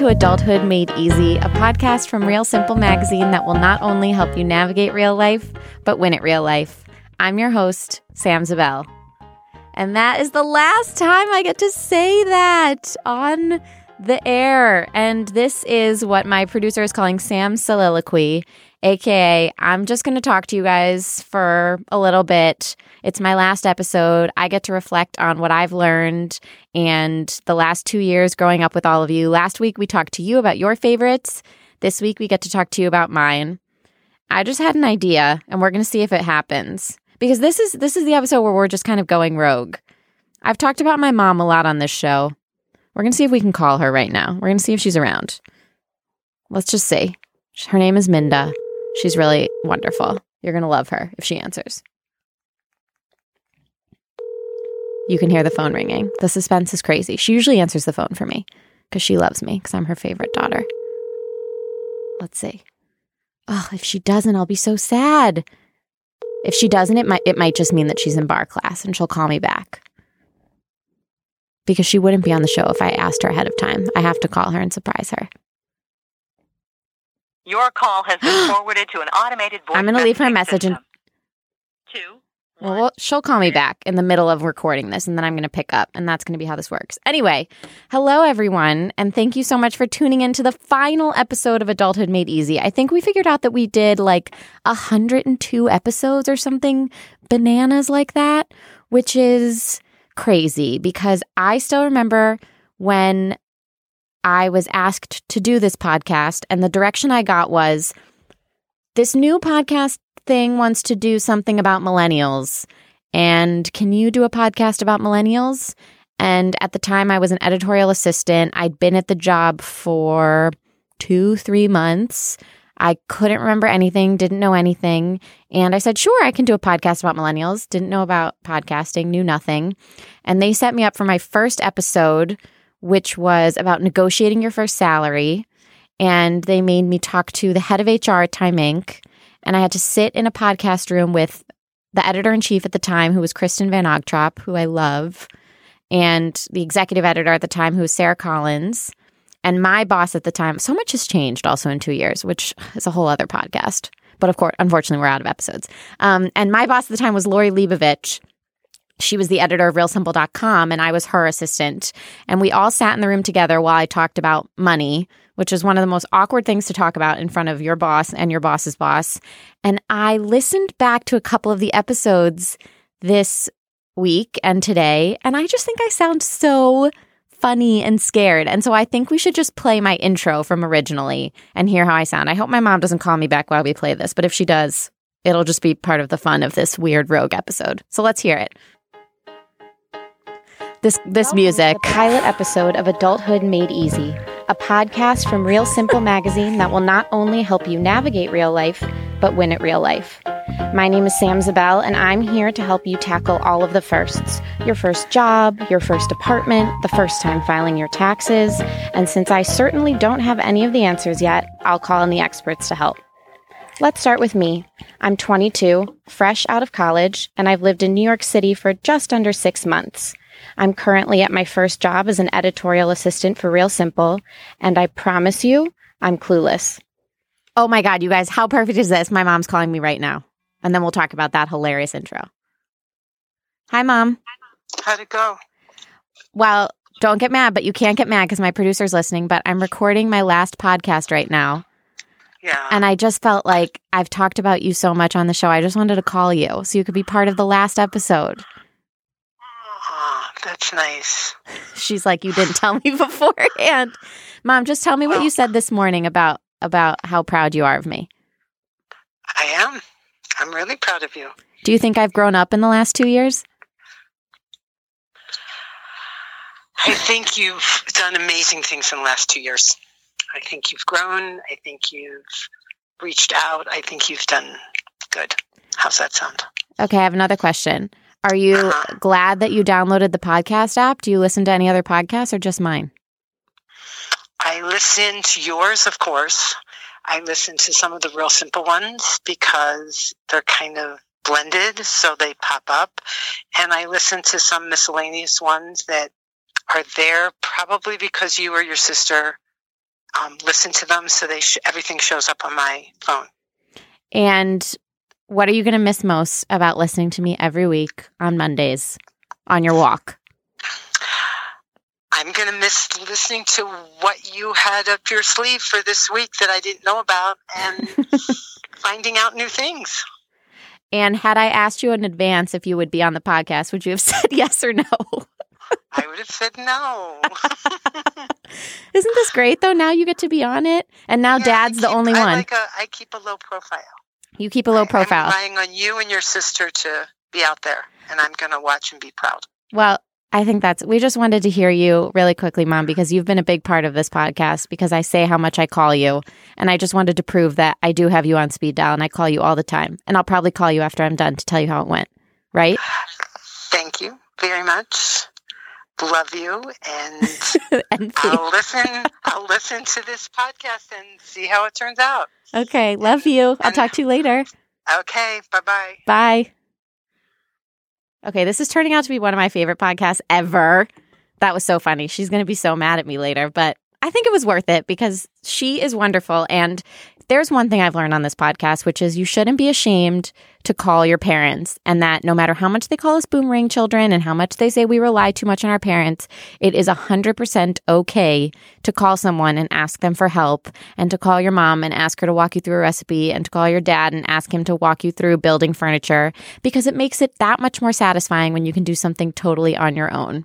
to Adulthood Made Easy, a podcast from Real Simple Magazine that will not only help you navigate real life, but win at real life. I'm your host, Sam Zabel. And that is the last time I get to say that on the air. And this is what my producer is calling Sam's soliloquy, aka I'm just going to talk to you guys for a little bit. It's my last episode. I get to reflect on what I've learned and the last two years growing up with all of you. Last week, we talked to you about your favorites. This week, we get to talk to you about mine. I just had an idea, and we're going to see if it happens because this is this is the episode where we're just kind of going rogue. I've talked about my mom a lot on this show. We're going to see if we can call her right now. We're going to see if she's around. Let's just see. Her name is Minda. She's really wonderful. You're going to love her if she answers. You can hear the phone ringing. The suspense is crazy. She usually answers the phone for me because she loves me because I'm her favorite daughter. Let's see. Oh, if she doesn't, I'll be so sad. If she doesn't, it might it might just mean that she's in barre class and she'll call me back. Because she wouldn't be on the show if I asked her ahead of time. I have to call her and surprise her. Your call has been forwarded to an automated voice I'm going to leave her a message and. Two. Well, well, she'll call me back in the middle of recording this, and then I'm going to pick up, and that's going to be how this works. Anyway, hello, everyone, and thank you so much for tuning in to the final episode of Adulthood Made Easy. I think we figured out that we did like 102 episodes or something bananas like that, which is crazy because I still remember when I was asked to do this podcast, and the direction I got was this new podcast wants to do something about millennials. And can you do a podcast about millennials? And at the time, I was an editorial assistant. I'd been at the job for two, three months. I couldn't remember anything, didn't know anything. And I said, sure, I can do a podcast about millennials. Didn't know about podcasting, knew nothing. And they set me up for my first episode, which was about negotiating your first salary. And they made me talk to the head of HR at Time Inc. And I had to sit in a podcast room with the editor in chief at the time, who was Kristin Van Ogtrop, who I love, and the executive editor at the time, who was Sarah Collins, and my boss at the time. So much has changed also in two years, which is a whole other podcast. But of course, unfortunately, we're out of episodes. Um, and my boss at the time was Lori Leibovich. She was the editor of RealSimple.com, and I was her assistant. And we all sat in the room together while I talked about money, which is one of the most awkward things to talk about in front of your boss and your boss's boss. And I listened back to a couple of the episodes this week and today, and I just think I sound so funny and scared. And so I think we should just play my intro from originally and hear how I sound. I hope my mom doesn't call me back while we play this, but if she does, it'll just be part of the fun of this weird rogue episode. So let's hear it. This this music, pilot episode of Adulthood Made Easy, a podcast from Real Simple magazine that will not only help you navigate real life, but win at real life. My name is Sam Zabel, and I'm here to help you tackle all of the firsts your first job, your first apartment, the first time filing your taxes. And since I certainly don't have any of the answers yet, I'll call on the experts to help. Let's start with me. I'm 22, fresh out of college, and I've lived in New York City for just under six months. I'm currently at my first job as an editorial assistant for Real Simple, and I promise you, I'm clueless. Oh my God, you guys, how perfect is this? My mom's calling me right now. And then we'll talk about that hilarious intro. Hi, Mom. How'd it go? Well, don't get mad, but you can't get mad because my producer's listening. But I'm recording my last podcast right now. Yeah. And I just felt like I've talked about you so much on the show. I just wanted to call you so you could be part of the last episode. That's nice. She's like, You didn't tell me beforehand. Mom, just tell me what you said this morning about about how proud you are of me. I am. I'm really proud of you. Do you think I've grown up in the last two years? I think you've done amazing things in the last two years. I think you've grown. I think you've reached out. I think you've done good. How's that sound? Okay, I have another question. Are you Uh-huh. glad that you downloaded the podcast app? Do you listen to any other podcasts or just mine? I listen to yours, of course. I listen to some of the real simple ones because they're kind of blended, so they pop up. And I listen to some miscellaneous ones that are there probably because you or your sister um, listen to them so they sh- everything shows up on my phone. And what are you going to miss most about listening to me every week on Mondays on your walk? I'm going to miss listening to what you had up your sleeve for this week that I didn't know about and finding out new things. And had I asked you in advance if you would be on the podcast, would you have said yes or no? I would have said no. Isn't this great though? Now you get to be on it, and now Yeah, Dad's I the keep- only I one. Like a, I keep a low profile. You keep a low profile. I'm relying on you and your sister to be out there, and I'm going to watch and be proud. Well, I think that's, we just wanted to hear you really quickly, Mom, because you've been a big part of this podcast because I say how much I call you. And I just wanted to prove that I do have you on speed dial and I call you all the time. And I'll probably call you after I'm done to tell you how it went. Right? Thank you very much. Love you, and and I'll listen. I'll listen to this podcast and see how it turns out. okay. Love you. I'll talk to you later. Okay. Bye bye. Bye. Okay. This is turning out to be one of my favorite podcasts ever. That was so funny. She's going to be so mad at me later, but I think it was worth it because she is wonderful. And there's one thing I've learned on this podcast, which is you shouldn't be ashamed to call your parents, and that no matter how much they call us boomerang children and how much they say we rely too much on our parents, it is 100% okay to call someone and ask them for help, and to call your mom and ask her to walk you through a recipe, and to call your dad and ask him to walk you through building furniture, because it makes it that much more satisfying when you can do something totally on your own.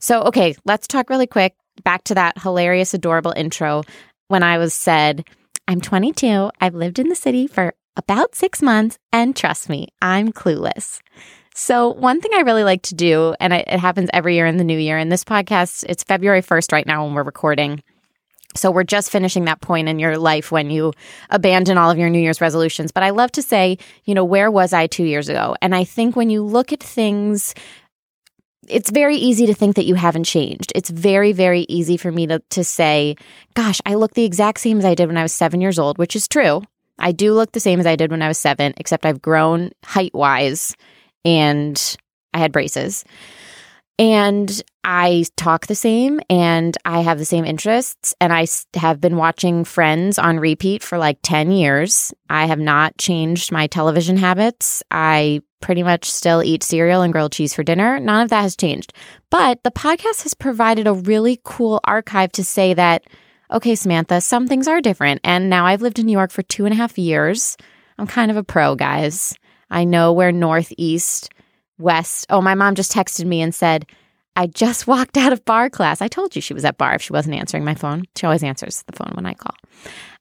So, okay, let's talk really quick back to that hilarious, adorable intro when I was said, I'm 22. I've lived in the city for about six months, and trust me, I'm clueless. So, one thing I really like to do, and it, happens every year in the new year, and this podcast, it's February 1st right now when we're recording. So, we're just finishing that point in your life when you abandon all of your New Year's resolutions. But I love to say, you know, where was I two years ago? And I think when you look at things, it's very easy to think that you haven't changed. It's very, very easy for me to, to say, gosh, I look the exact same as I did when I was seven years old, which is true. I do look the same as I did when I was seven, except I've grown height wise and I had braces. And I talk the same and I have the same interests. And I have been watching Friends on repeat for like 10 years. I have not changed my television habits. I pretty much still eat cereal and grilled cheese for dinner. None of that has changed. But the podcast has provided a really cool archive to say that, okay, Samantha, some things are different. And now I've lived in New York for two and a half years. I'm kind of a pro, guys. I know where northeast, west. Oh, my mom just texted me and said, I just walked out of barre class. I told you she was at barre if she wasn't answering my phone. She always answers the phone when I call.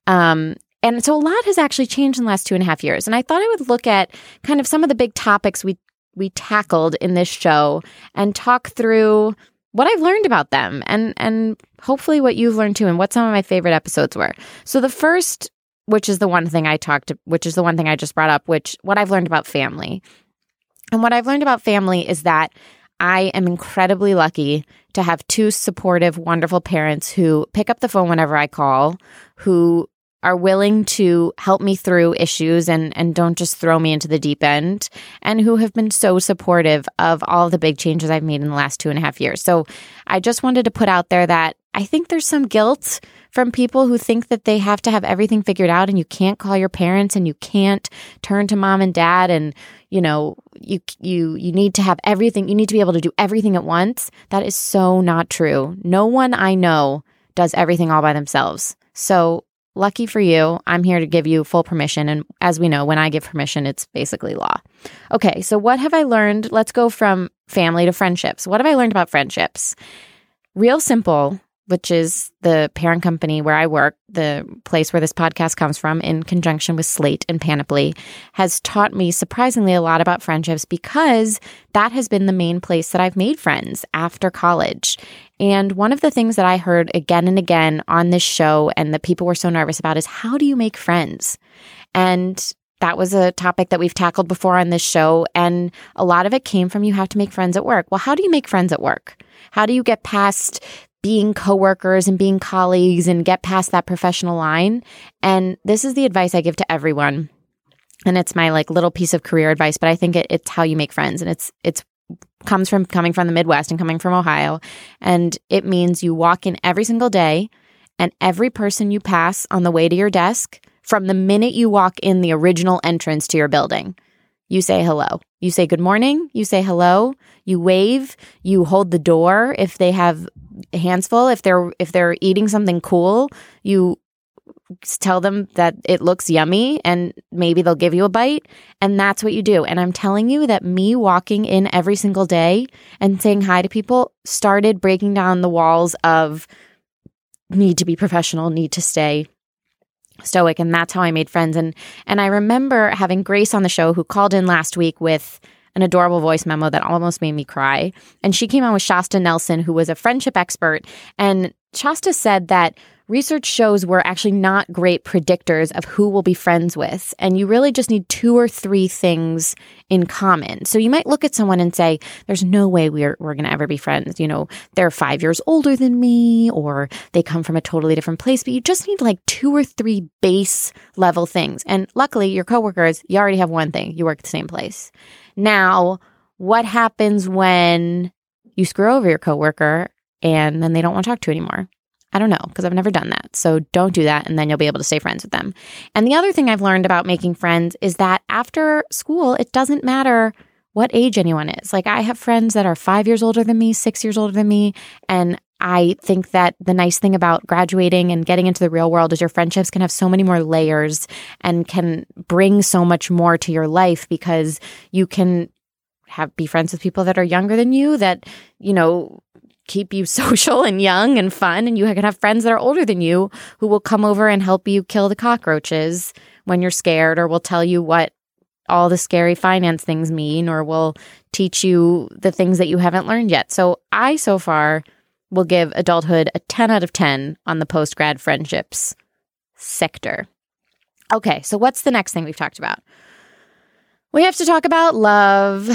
Um, and so a lot has actually changed in the last two and a half years. And I thought I would look at kind of some of the big topics we we tackled in this show and talk through what I've learned about them and and hopefully what you've learned too and what some of my favorite episodes were. So the first which is the one thing I talked which is the one thing I just brought up which what I've learned about family. And what I've learned about family is that I am incredibly lucky to have two supportive, wonderful parents who pick up the phone whenever I call, who are willing to help me through issues and and don't just throw me into the deep end and who have been so supportive of all the big changes I've made in the last two and a half years. So I just wanted to put out there that I think there's some guilt from people who think that they have to have everything figured out and you can't call your parents and you can't turn to mom and dad and you know you you you need to have everything you need to be able to do everything at once. That is so not true. No one i know does everything all by themselves. So lucky for you i'm here to give you full permission. And as we know when i give permission it's basically law. Okay so what have i learned? Let's go from family to friendships. What have i learned about friendships? Real simple which is the parent company where I work, the place where this podcast comes from, in conjunction with Slate and Panoply, has taught me surprisingly a lot about friendships because that has been the main place that I've made friends after college. And one of the things that I heard again and again on this show, and that people were so nervous about, is how do you make friends? And that was a topic that we've tackled before on this show. And a lot of it came from you have to make friends at work. Well, how do you make friends at work? How do you get past being coworkers and being colleagues and get past that professional line. And this is the advice I give to everyone. And it's my like little piece of career advice, but I think it, it's how you make friends. And it's it's comes from coming from the Midwest and coming from Ohio. And it means you walk in every single day And every person you pass on the way to your desk, from the minute you walk in the original entrance to your building, you say hello. You say good morning. You say hello. You wave. You hold the door if they have hands full. If they're if they're eating something cool, you tell them that it looks yummy and maybe they'll give you a bite. And that's what you do. And I'm telling you that me walking in every single day and saying hi to people started breaking down the walls of need to be professional, need to stay stoic and that's how I made friends. And and I remember having Grace on the show who called in last week with an adorable voice memo that almost made me cry and she came on with Shasta Nelson who was a friendship expert and Shasta said that research shows we're actually not great predictors of who we'll be friends with. And you really just need two or three things in common. So you might look at someone and say, there's no way we're, we're going to ever be friends. You know, they're five years older than me, or they come from a totally different place, but you just need like two or three base level things. And luckily, your coworkers, you already have one thing. You work at the same place. Now, what happens when you screw over your coworker and then they don't want to talk to you anymore? I don't know because I've never done that. So don't do that and then you'll be able to stay friends with them. And the other thing I've learned about making friends is that after school, it doesn't matter what age anyone is. Like I have friends that are five years older than me, six years older than me. And I think that the nice thing about graduating and getting into the real world is your friendships can have so many more layers and can bring so much more to your life because you can have be friends with people that are younger than you that you know keep you social and young and fun. And you can have friends that are older than you who will come over and help you kill the cockroaches when you're scared or will tell you what all the scary finance things mean or will teach you the things that you haven't learned yet. So I, so far, will give adulthood a 10 out of 10 on the post grad friendships sector. Okay, so what's the next thing we've talked about? We have to talk about love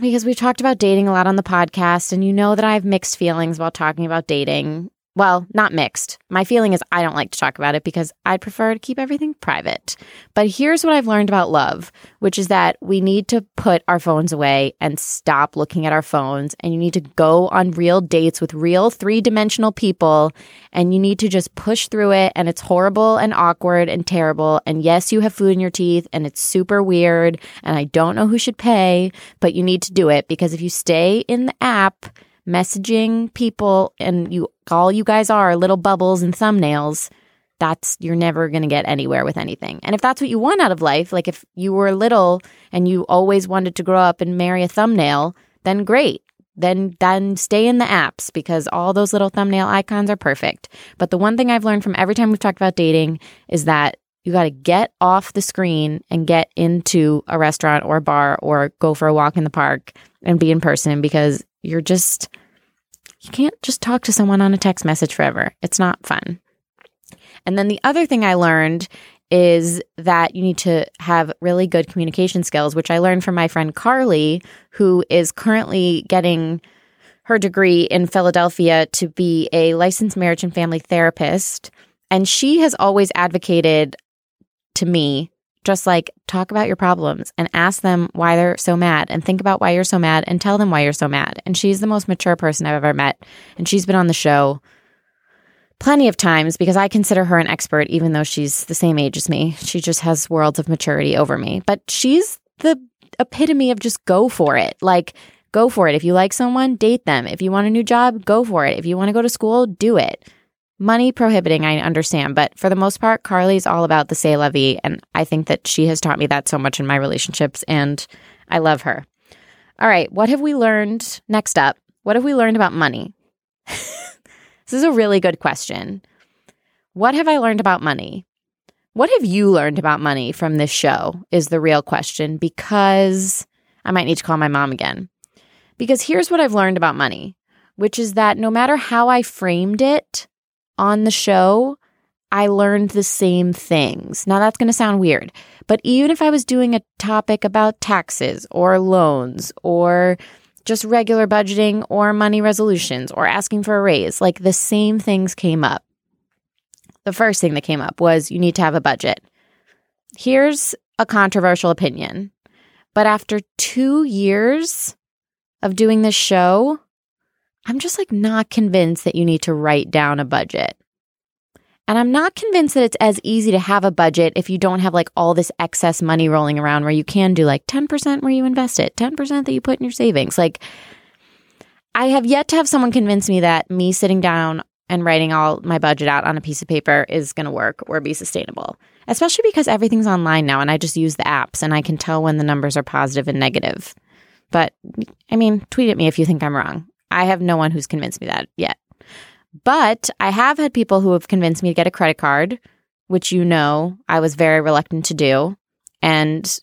because we've talked about dating a lot on the podcast, and you know that I have mixed feelings while talking about dating. Well, not mixed. My feeling is I don't like to talk about it because I'd prefer to keep everything private. But here's what I've learned about love, which is that we need to put our phones away and stop looking at our phones. And you need to go on real dates with real three dimensional people. And you need to just push through it. And it's horrible and awkward and terrible. And yes, you have food in your teeth and it's super weird. And I don't know who should pay, but you need to do it because if you stay in the app, messaging people and you all you guys are little bubbles and thumbnails that's you're never going to get anywhere with anything. And if that's what you want out of life like if you were little and you always wanted to grow up and marry a thumbnail then great. Then then stay in the apps because all those little thumbnail icons are perfect. But the one thing i've learned from every time we've talked about dating is that you got to get off the screen and get into a restaurant or a bar or go for a walk in the park and be in person because you're just, you can't just talk to someone on a text message forever. It's not fun. And then the other thing I learned is that you need to have really good communication skills, which I learned from my friend Carly, who is currently getting her degree in Philadelphia to be a licensed marriage and family therapist. And she has always advocated to me just like talk about your problems and ask them why they're so mad and think about why you're so mad and tell them why you're so mad. And she's the most mature person I've ever met. And she's been on the show plenty of times because I consider her an expert, even though she's the same age as me. She just has worlds of maturity over me. But she's the epitome of just go for it. Like, go for it. If you like someone, date them. If you want a new job, go for it. If you want to go to school, do it money prohibiting, I understand, but for the most part, Carly's all about the say vie, and I think that she has taught me that so much in my relationships, and I love her. All right, what have we learned next up? What have we learned about money? this is a really good question. What have I learned about money? What have you learned about money from this show? Is the real question because I might need to call my mom again. Because here's what I've learned about money, which is that no matter how I framed it, on the show, I learned the same things. Now, that's going to sound weird, but even if I was doing a topic about taxes or loans or just regular budgeting or money resolutions or asking for a raise, like the same things came up. The first thing that came up was you need to have a budget. Here's a controversial opinion, but after two years of doing this show, I'm just like not convinced that you need to write down a budget. And I'm not convinced that it's as easy to have a budget if you don't have like all this excess money rolling around where you can do like 10% where you invest it, 10% that you put in your savings. Like, I have yet to have someone convince me that me sitting down and writing all my budget out on a piece of paper is going to work or be sustainable, especially because everything's online now and I just use the apps and I can tell when the numbers are positive and negative. But I mean, tweet at me if you think I'm wrong. I have no one who's convinced me that yet. But I have had people who have convinced me to get a credit card, which you know I was very reluctant to do. And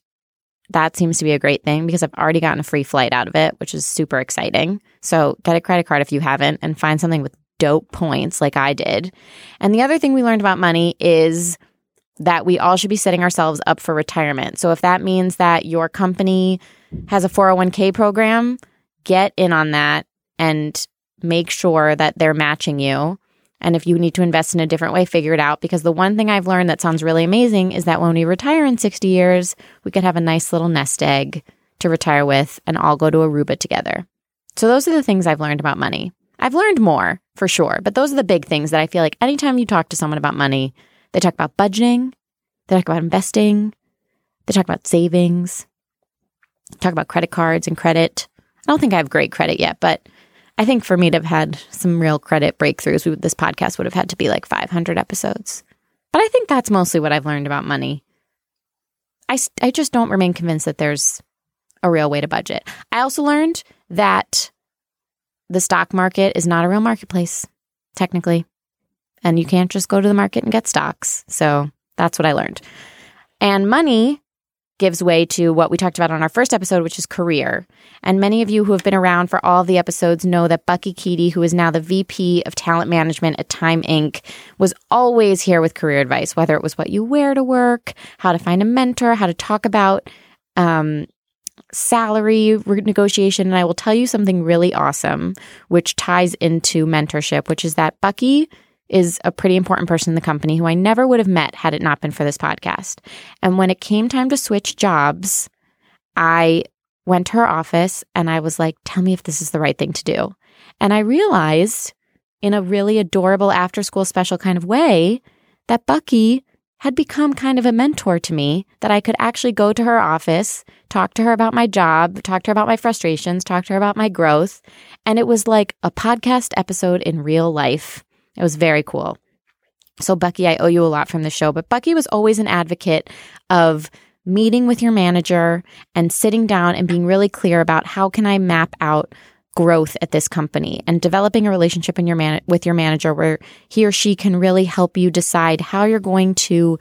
that seems to be a great thing because I've already gotten a free flight out of it, which is super exciting. So get a credit card if you haven't and find something with dope points like I did. And the other thing we learned about money is that we all should be setting ourselves up for retirement. So if that means that your company has a 401k program, get in on that and make sure that they're matching you. And if you need to invest in a different way, figure it out. Because the one thing I've learned that sounds really amazing is that when we retire in 60 years, we could have a nice little nest egg to retire with and all go to Aruba together. So those are the things I've learned about money. I've learned more for sure, but those are the big things that I feel like anytime you talk to someone about money, they talk about budgeting, they talk about investing, they talk about savings, talk about credit cards and credit. I don't think I have great credit yet, but I think for me to have had some real credit breakthroughs, we, this podcast would have had to be like 500 episodes. But I think that's mostly what I've learned about money. I, I just don't remain convinced that there's a real way to budget. I also learned that the stock market is not a real marketplace, technically. And you can't just go to the market and get stocks. So that's what I learned. And money gives way to what we talked about on our first episode, which is career. And many of you who have been around for all the episodes know that Bucky Keaty, who is now the VP of Talent Management at Time Inc., was always here with career advice, whether it was what you wear to work, how to find a mentor, how to talk about um, salary negotiation. And I will tell you something really awesome, which ties into mentorship, which is that Bucky is a pretty important person in the company who I never would have met had it not been for this podcast. And when it came time to switch jobs, I went to her office and I was like, tell me if this is the right thing to do. And I realized in a really adorable after school special kind of way that Bucky had become kind of a mentor to me, that I could actually go to her office, talk to her about my job, talk to her about my frustrations, talk to her about my growth. And it was like a podcast episode in real life. It was very cool. So, Bucky, I owe you a lot from the show, but Bucky was always an advocate of meeting with your manager and sitting down and being really clear about how can I map out growth at this company and developing a relationship in your man- with your manager where he or she can really help you decide how you're going to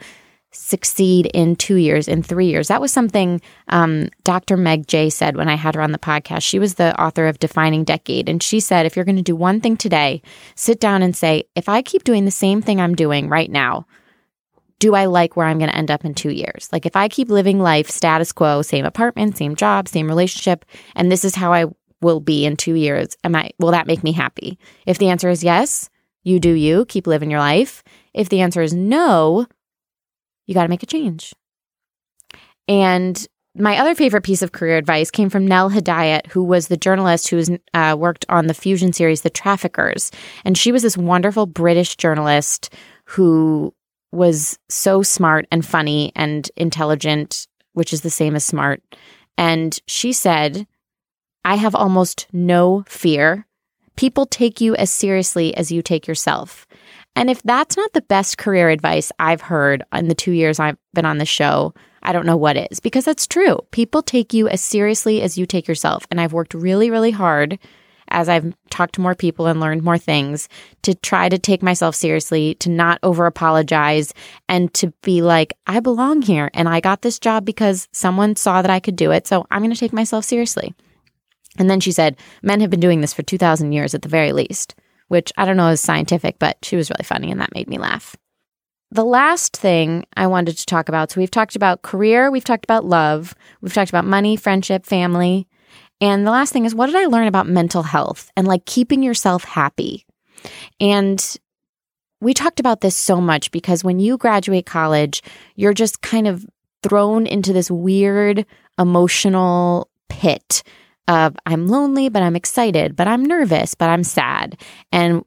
succeed in two years, in three years. That was something um, Dr. Meg Jay said when I had her on the podcast. She was the author of Defining Decade. And she said, if you're going to do one thing today, sit down and say, if I keep doing the same thing I'm doing right now, do I like where I'm going to end up in two years? Like if I keep living life status quo, same apartment, same job, same relationship, and this is how I will be in two years. Am I, will that make me happy? If the answer is yes, you do you, keep living your life. If the answer is no, you got to make a change. And my other favorite piece of career advice came from Nell Hedayat, who was the journalist who's uh, worked on the Fusion series, The Traffickers. And she was this wonderful British journalist who was so smart and funny and intelligent, which is the same as smart. And she said, I have almost no fear. People take you as seriously as you take yourself. And if that's not the best career advice I've heard in the two years I've been on the show, I don't know what is, because that's true. People take you as seriously as you take yourself. And I've worked really, really hard as I've talked to more people and learned more things to try to take myself seriously, to not over apologize, and to be like, I belong here and I got this job because someone saw that I could do it. So I'm going to take myself seriously. And then she said, Men have been doing this for 2,000 years at the very least, which I don't know is scientific, but she was really funny and that made me laugh. The last thing I wanted to talk about so we've talked about career, we've talked about love, we've talked about money, friendship, family. And the last thing is, what did I learn about mental health and like keeping yourself happy? And we talked about this so much because when you graduate college, you're just kind of thrown into this weird emotional pit of I'm lonely, but I'm excited, but I'm nervous, but I'm sad. And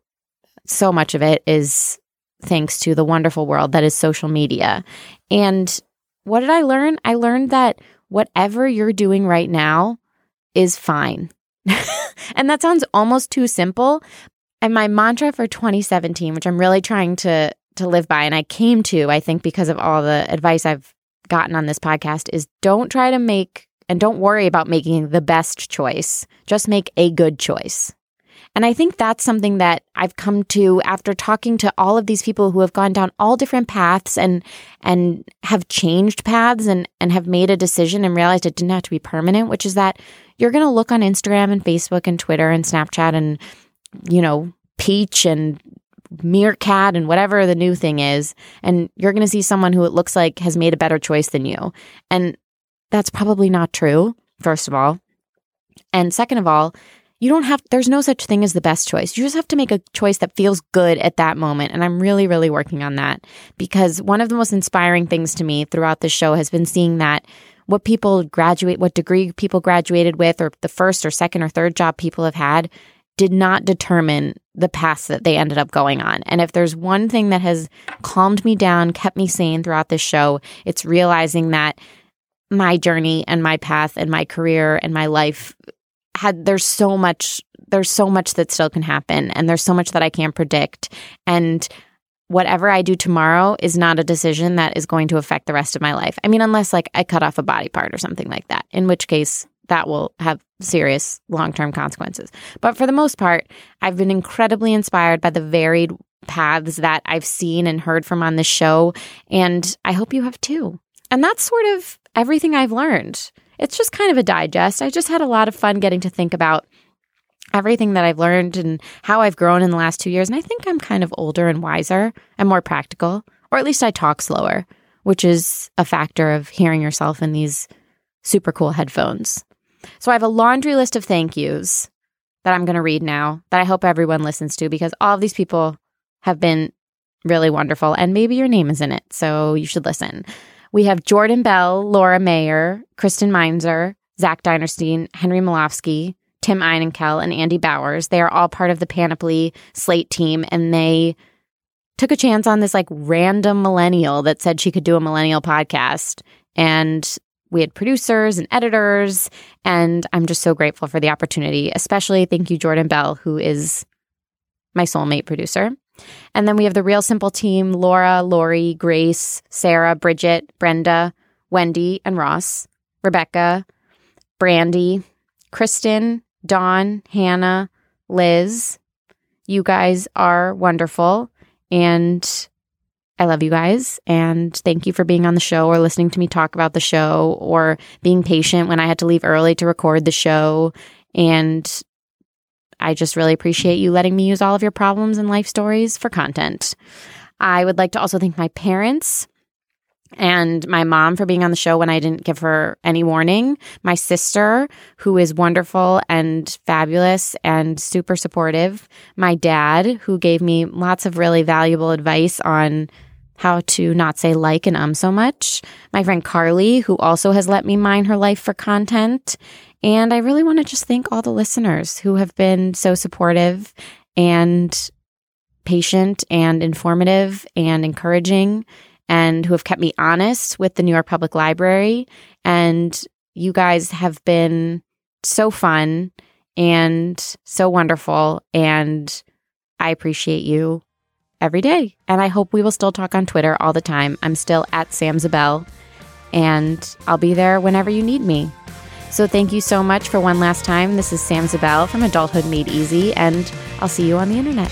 so much of it is thanks to the wonderful world that is social media. And what did I learn? I learned that whatever you're doing right now is fine. and that sounds almost too simple. And my mantra for 2017, which I'm really trying to to live by and I came to, I think because of all the advice I've gotten on this podcast is don't try to make and don't worry about making the best choice. Just make a good choice. And I think that's something that I've come to after talking to all of these people who have gone down all different paths and and have changed paths and and have made a decision and realized it didn't have to be permanent, which is that you're going to look on Instagram and Facebook and Twitter and Snapchat and you know, Peach and Meerkat and whatever the new thing is, and you're going to see someone who it looks like has made a better choice than you. And that's probably not true, first of all. And second of all, you don't have, there's no such thing as the best choice. You just have to make a choice that feels good at that moment. And I'm really, really working on that because one of the most inspiring things to me throughout the show has been seeing that what people graduate, what degree people graduated with, or the first or second or third job people have had did not determine the path that they ended up going on. And if there's one thing that has calmed me down, kept me sane throughout this show, it's realizing that my journey and my path and my career and my life had there's so much there's so much that still can happen and there's so much that I can't predict and whatever I do tomorrow is not a decision that is going to affect the rest of my life. I mean unless like I cut off a body part or something like that, in which case that will have serious long-term consequences. But for the most part, I've been incredibly inspired by the varied paths that I've seen and heard from on this show and I hope you have too. And that's sort of everything I've learned it's just kind of a digest. I just had a lot of fun getting to think about everything that I've learned and how I've grown in the last two years. And I think I'm kind of older and wiser and more practical, or at least I talk slower, which is a factor of hearing yourself in these super cool headphones. So I have a laundry list of thank yous that I'm going to read now that I hope everyone listens to because all of these people have been really wonderful and maybe your name is in it. So you should listen. We have Jordan Bell, Laura Mayer, Kristen Meinzer, Zach Dinerstein, Henry Molofsky, Tim Einenkel, and Andy Bowers. They are all part of the Panoply Slate team, and they took a chance on this like random millennial that said she could do a millennial podcast. And we had producers and editors, and I'm just so grateful for the opportunity. Especially thank you, Jordan Bell, who is my soulmate producer. And then we have the Real Simple team Laura, Lori, Grace, Sarah, Bridget, Brenda, Wendy, and Ross, Rebecca, Brandy, Kristen, Dawn, Hannah, Liz. You guys are wonderful. And I love you guys. And thank you for being on the show or listening to me talk about the show or being patient when I had to leave early to record the show. And I just really appreciate you letting me use all of your problems and life stories for content. I would like to also thank my parents and my mom for being on the show when I didn't give her any warning. My sister, who is wonderful and fabulous and super supportive. My dad, who gave me lots of really valuable advice on how to not say like and um so much. My friend Carly, who also has let me mine her life for content. And I really want to just thank all the listeners who have been so supportive and patient and informative and encouraging and who have kept me honest with the New York Public Library. And you guys have been so fun and so wonderful. And I appreciate you every day. And I hope we will still talk on Twitter all the time. I'm still at Sam Zabel, and I'll be there whenever you need me. So thank you so much for one last time. This is Sam Zabel from Adulthood Made Easy, and I'll see you on the internet.